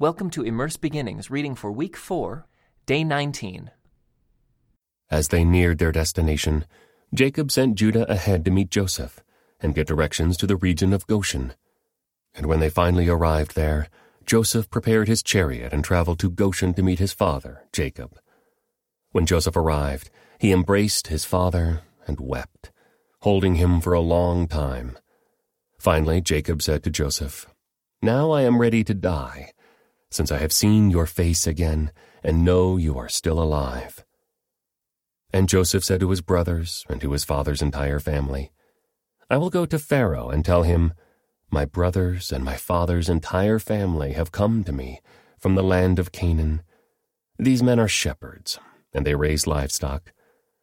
Welcome to Immerse Beginnings, reading for week 4, day 19. As they neared their destination, Jacob sent Judah ahead to meet Joseph and get directions to the region of Goshen. And when they finally arrived there, Joseph prepared his chariot and traveled to Goshen to meet his father, Jacob. When Joseph arrived, he embraced his father and wept, holding him for a long time. Finally, Jacob said to Joseph, Now I am ready to die since I have seen your face again and know you are still alive. And Joseph said to his brothers and to his father's entire family, I will go to Pharaoh and tell him, My brothers and my father's entire family have come to me from the land of Canaan. These men are shepherds, and they raise livestock.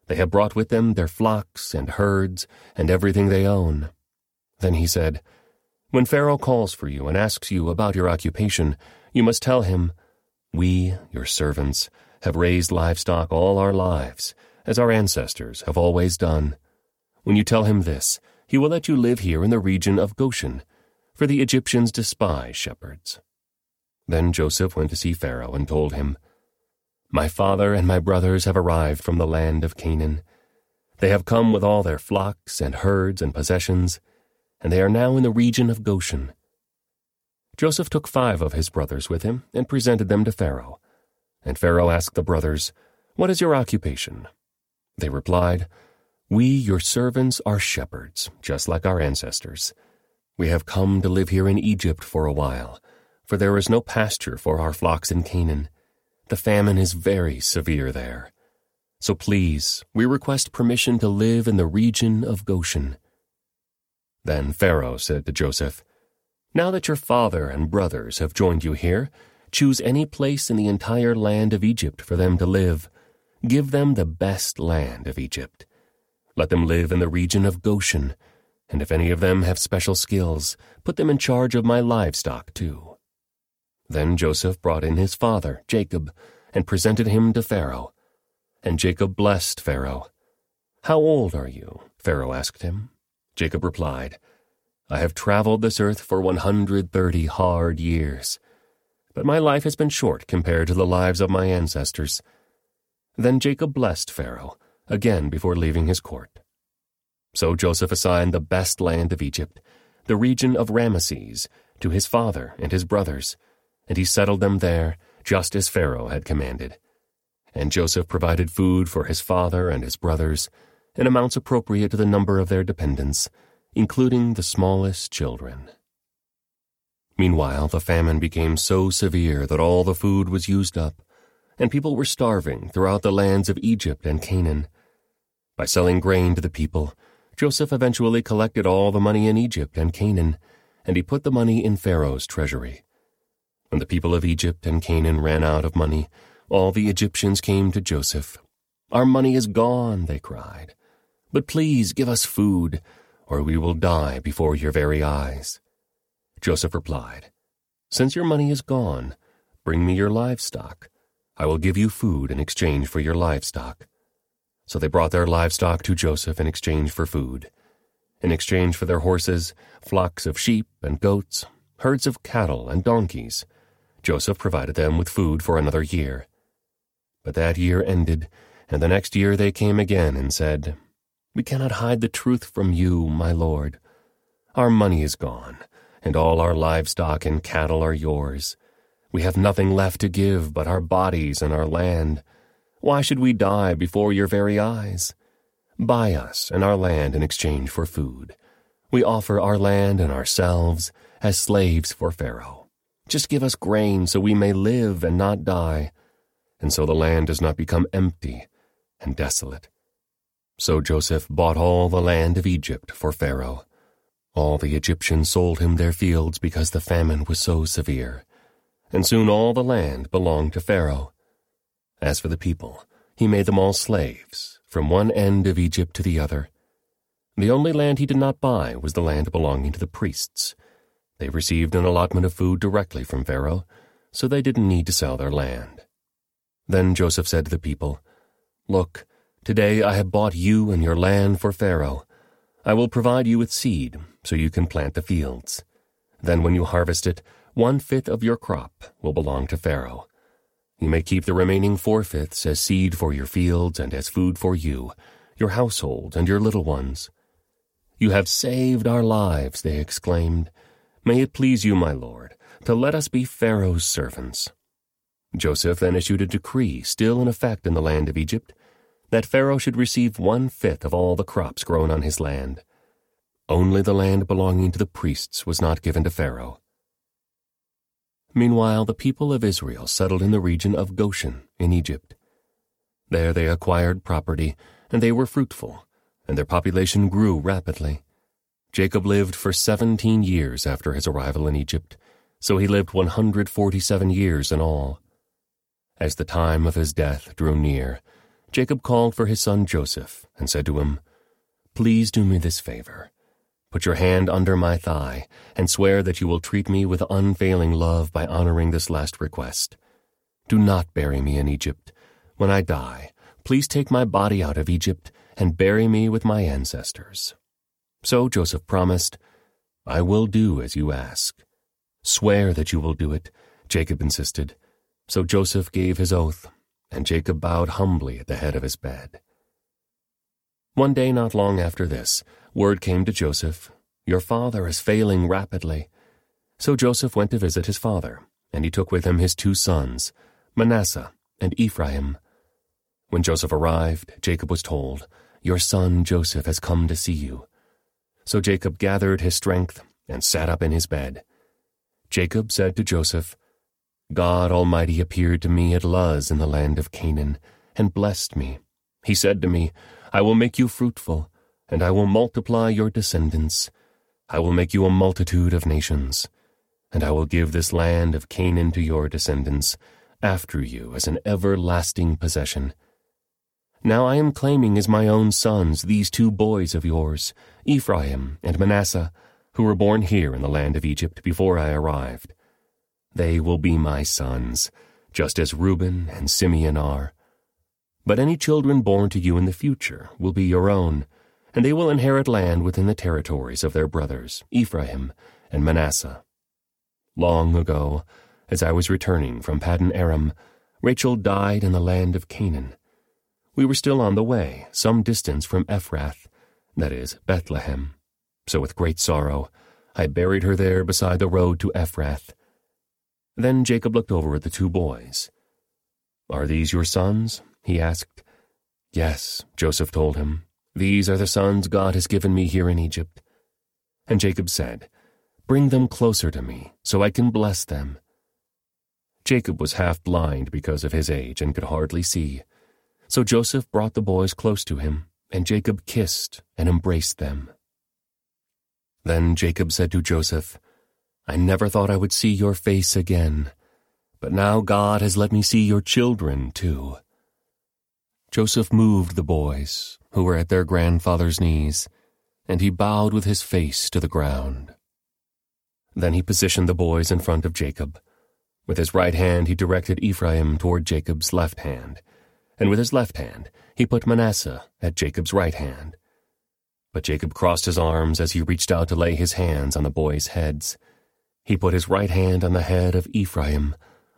They have brought with them their flocks and herds and everything they own. Then he said, When Pharaoh calls for you and asks you about your occupation, you must tell him, We, your servants, have raised livestock all our lives, as our ancestors have always done. When you tell him this, he will let you live here in the region of Goshen, for the Egyptians despise shepherds. Then Joseph went to see Pharaoh and told him, My father and my brothers have arrived from the land of Canaan. They have come with all their flocks and herds and possessions, and they are now in the region of Goshen. Joseph took five of his brothers with him and presented them to Pharaoh. And Pharaoh asked the brothers, What is your occupation? They replied, We, your servants, are shepherds, just like our ancestors. We have come to live here in Egypt for a while, for there is no pasture for our flocks in Canaan. The famine is very severe there. So please, we request permission to live in the region of Goshen. Then Pharaoh said to Joseph, now that your father and brothers have joined you here, choose any place in the entire land of Egypt for them to live. Give them the best land of Egypt. Let them live in the region of Goshen, and if any of them have special skills, put them in charge of my livestock too. Then Joseph brought in his father, Jacob, and presented him to Pharaoh. And Jacob blessed Pharaoh. How old are you? Pharaoh asked him. Jacob replied, I have traveled this earth for 130 hard years, but my life has been short compared to the lives of my ancestors. Then Jacob blessed Pharaoh, again before leaving his court. So Joseph assigned the best land of Egypt, the region of Ramesses, to his father and his brothers, and he settled them there, just as Pharaoh had commanded. And Joseph provided food for his father and his brothers, in amounts appropriate to the number of their dependents, including the smallest children. Meanwhile, the famine became so severe that all the food was used up, and people were starving throughout the lands of Egypt and Canaan. By selling grain to the people, Joseph eventually collected all the money in Egypt and Canaan, and he put the money in Pharaoh's treasury. When the people of Egypt and Canaan ran out of money, all the Egyptians came to Joseph. Our money is gone, they cried. But please give us food or we will die before your very eyes. Joseph replied, Since your money is gone, bring me your livestock. I will give you food in exchange for your livestock. So they brought their livestock to Joseph in exchange for food. In exchange for their horses, flocks of sheep and goats, herds of cattle and donkeys, Joseph provided them with food for another year. But that year ended, and the next year they came again and said, we cannot hide the truth from you, my lord. Our money is gone, and all our livestock and cattle are yours. We have nothing left to give but our bodies and our land. Why should we die before your very eyes? Buy us and our land in exchange for food. We offer our land and ourselves as slaves for Pharaoh. Just give us grain so we may live and not die, and so the land does not become empty and desolate. So Joseph bought all the land of Egypt for Pharaoh. All the Egyptians sold him their fields because the famine was so severe, and soon all the land belonged to Pharaoh. As for the people, he made them all slaves, from one end of Egypt to the other. The only land he did not buy was the land belonging to the priests. They received an allotment of food directly from Pharaoh, so they didn't need to sell their land. Then Joseph said to the people, Look, Today I have bought you and your land for Pharaoh. I will provide you with seed, so you can plant the fields. Then when you harvest it, one fifth of your crop will belong to Pharaoh. You may keep the remaining four fifths as seed for your fields and as food for you, your household, and your little ones. You have saved our lives, they exclaimed. May it please you, my lord, to let us be Pharaoh's servants. Joseph then issued a decree, still in effect in the land of Egypt, that Pharaoh should receive one fifth of all the crops grown on his land. Only the land belonging to the priests was not given to Pharaoh. Meanwhile, the people of Israel settled in the region of Goshen in Egypt. There they acquired property, and they were fruitful, and their population grew rapidly. Jacob lived for seventeen years after his arrival in Egypt, so he lived 147 years in all. As the time of his death drew near, Jacob called for his son Joseph and said to him, Please do me this favor. Put your hand under my thigh and swear that you will treat me with unfailing love by honoring this last request. Do not bury me in Egypt. When I die, please take my body out of Egypt and bury me with my ancestors. So Joseph promised, I will do as you ask. Swear that you will do it, Jacob insisted. So Joseph gave his oath, and Jacob bowed humbly at the head of his bed. One day not long after this, word came to Joseph, Your father is failing rapidly. So Joseph went to visit his father, and he took with him his two sons, Manasseh and Ephraim. When Joseph arrived, Jacob was told, Your son Joseph has come to see you. So Jacob gathered his strength and sat up in his bed. Jacob said to Joseph, God Almighty appeared to me at Luz in the land of Canaan, and blessed me. He said to me, I will make you fruitful, and I will multiply your descendants. I will make you a multitude of nations, and I will give this land of Canaan to your descendants after you as an everlasting possession. Now I am claiming as my own sons these two boys of yours, Ephraim and Manasseh, who were born here in the land of Egypt before I arrived. They will be my sons, just as Reuben and Simeon are. But any children born to you in the future will be your own, and they will inherit land within the territories of their brothers, Ephraim and Manasseh. Long ago, as I was returning from Paddan Aram, Rachel died in the land of Canaan. We were still on the way, some distance from Ephrath, that is, Bethlehem. So with great sorrow, I buried her there beside the road to Ephrath. Then Jacob looked over at the two boys. Are these your sons? he asked. Yes, Joseph told him. These are the sons God has given me here in Egypt. And Jacob said, Bring them closer to me, so I can bless them. Jacob was half blind because of his age and could hardly see. So Joseph brought the boys close to him, and Jacob kissed and embraced them. Then Jacob said to Joseph, I never thought I would see your face again, but now God has let me see your children too. Joseph moved the boys, who were at their grandfather's knees, and he bowed with his face to the ground. Then he positioned the boys in front of Jacob. With his right hand he directed Ephraim toward Jacob's left hand, and with his left hand he put Manasseh at Jacob's right hand. But Jacob crossed his arms as he reached out to lay his hands on the boys' heads. He put his right hand on the head of Ephraim,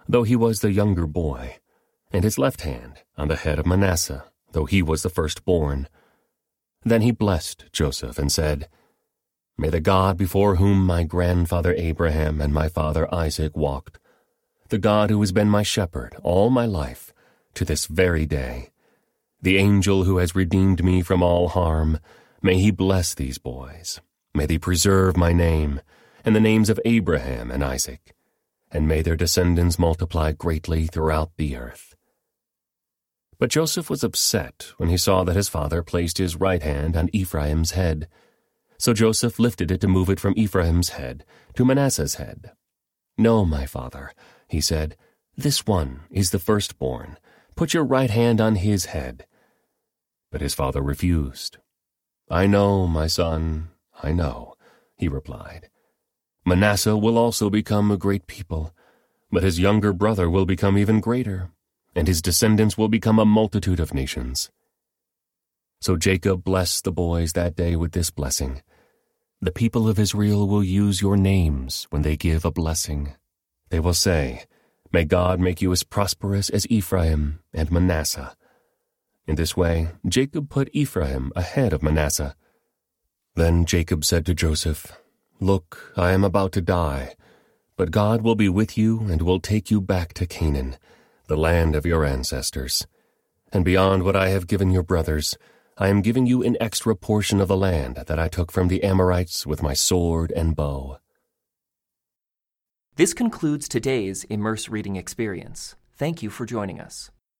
though he was the younger boy, and his left hand on the head of Manasseh, though he was the firstborn. Then he blessed Joseph and said, May the God before whom my grandfather Abraham and my father Isaac walked, the God who has been my shepherd all my life, to this very day, the angel who has redeemed me from all harm, may he bless these boys. May they preserve my name and the names of Abraham and Isaac, and may their descendants multiply greatly throughout the earth. But Joseph was upset when he saw that his father placed his right hand on Ephraim's head. So Joseph lifted it to move it from Ephraim's head to Manasseh's head. No, my father, he said, this one is the firstborn. Put your right hand on his head. But his father refused. I know, my son, I know, he replied. Manasseh will also become a great people, but his younger brother will become even greater and his descendants will become a multitude of nations. So Jacob blessed the boys that day with this blessing. The people of Israel will use your names when they give a blessing. They will say, May God make you as prosperous as Ephraim and Manasseh. In this way, Jacob put Ephraim ahead of Manasseh. Then Jacob said to Joseph, Look, I am about to die, but God will be with you and will take you back to Canaan, the land of your ancestors. And beyond what I have given your brothers, I am giving you an extra portion of the land that I took from the Amorites with my sword and bow. This concludes today's Immerse Reading Experience. Thank you for joining us.